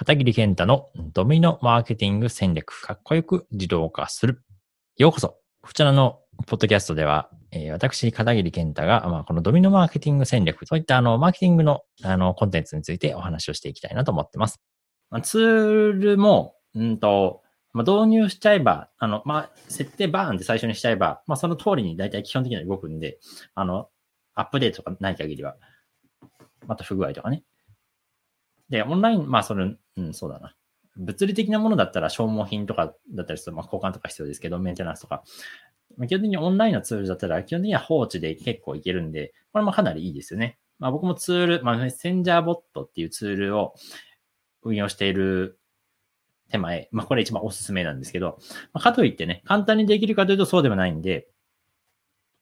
片桐健太のドミノマーケティング戦略、かっこよく自動化する。ようこそ。こちらのポッドキャストでは、えー、私、片桐健太が、まあ、このドミノマーケティング戦略、そういったあの、マーケティングのあの、コンテンツについてお話をしていきたいなと思ってます。まあ、ツールも、うんと、まあ、導入しちゃえば、あの、まあ、設定バーンって最初にしちゃえば、まあ、その通りに大体基本的には動くんで、あの、アップデートとかない限りは、また不具合とかね。で、オンライン、まあ、その、うん、そうだな。物理的なものだったら消耗品とかだったりすると、まあ、交換とか必要ですけど、メンテナンスとか。基本的にオンラインのツールだったら、基本的には放置で結構いけるんで、これもかなりいいですよね。まあ、僕もツール、まあ、メッセンジャーボットっていうツールを運用している手前、まあ、これ一番おすすめなんですけど、まあ、かといってね、簡単にできるかというとそうでもないんで、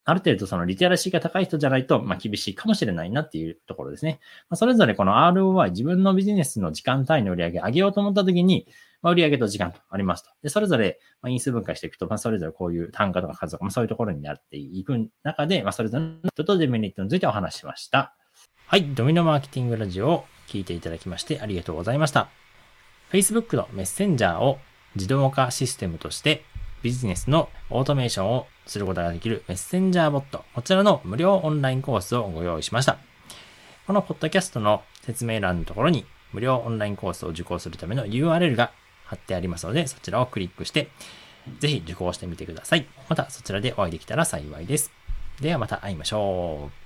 ある程度そのリテラシーが高い人じゃないと、まあ、厳しいかもしれないなっていうところですね。まあ、それぞれこの ROI、自分のビジネスの時間単位の売り上げ上げようと思った時に、まあ、売上と時間とありますと。で、それぞれ、まあ、因数分解していくと、まあ、それぞれこういう単価とか数とか、まあ、そういうところになっていく中で、まあ、それぞれの人とデメリットについてお話ししました。はい。ドミノマーケティングラジオを聞いていただきましてありがとうございました。Facebook のメッセンジャーを自動化システムとしてビジネスのオートメーションをすることができるメッセンジャーボット、こちらの無料オンラインコースをご用意しました。このポッドキャストの説明欄のところに無料オンラインコースを受講するための URL が貼ってありますので、そちらをクリックして、ぜひ受講してみてください。またそちらでお会いできたら幸いです。ではまた会いましょう。